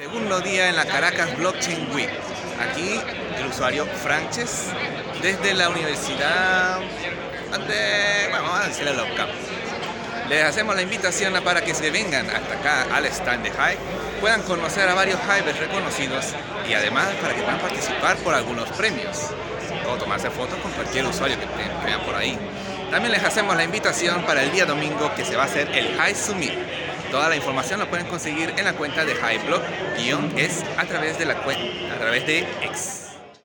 Segundo día en la Caracas Blockchain Week. Aquí el usuario Franches desde la universidad de, bueno, vamos a decirle la UCAM. Les hacemos la invitación para que se vengan hasta acá al stand de Hive, puedan conocer a varios Hives reconocidos y además para que puedan participar por algunos premios o tomarse fotos con cualquier usuario que vean por ahí. También les hacemos la invitación para el día domingo que se va a hacer el High Summit. Toda la información la pueden conseguir en la cuenta de Highblog, es a través de la cuenta, a través de.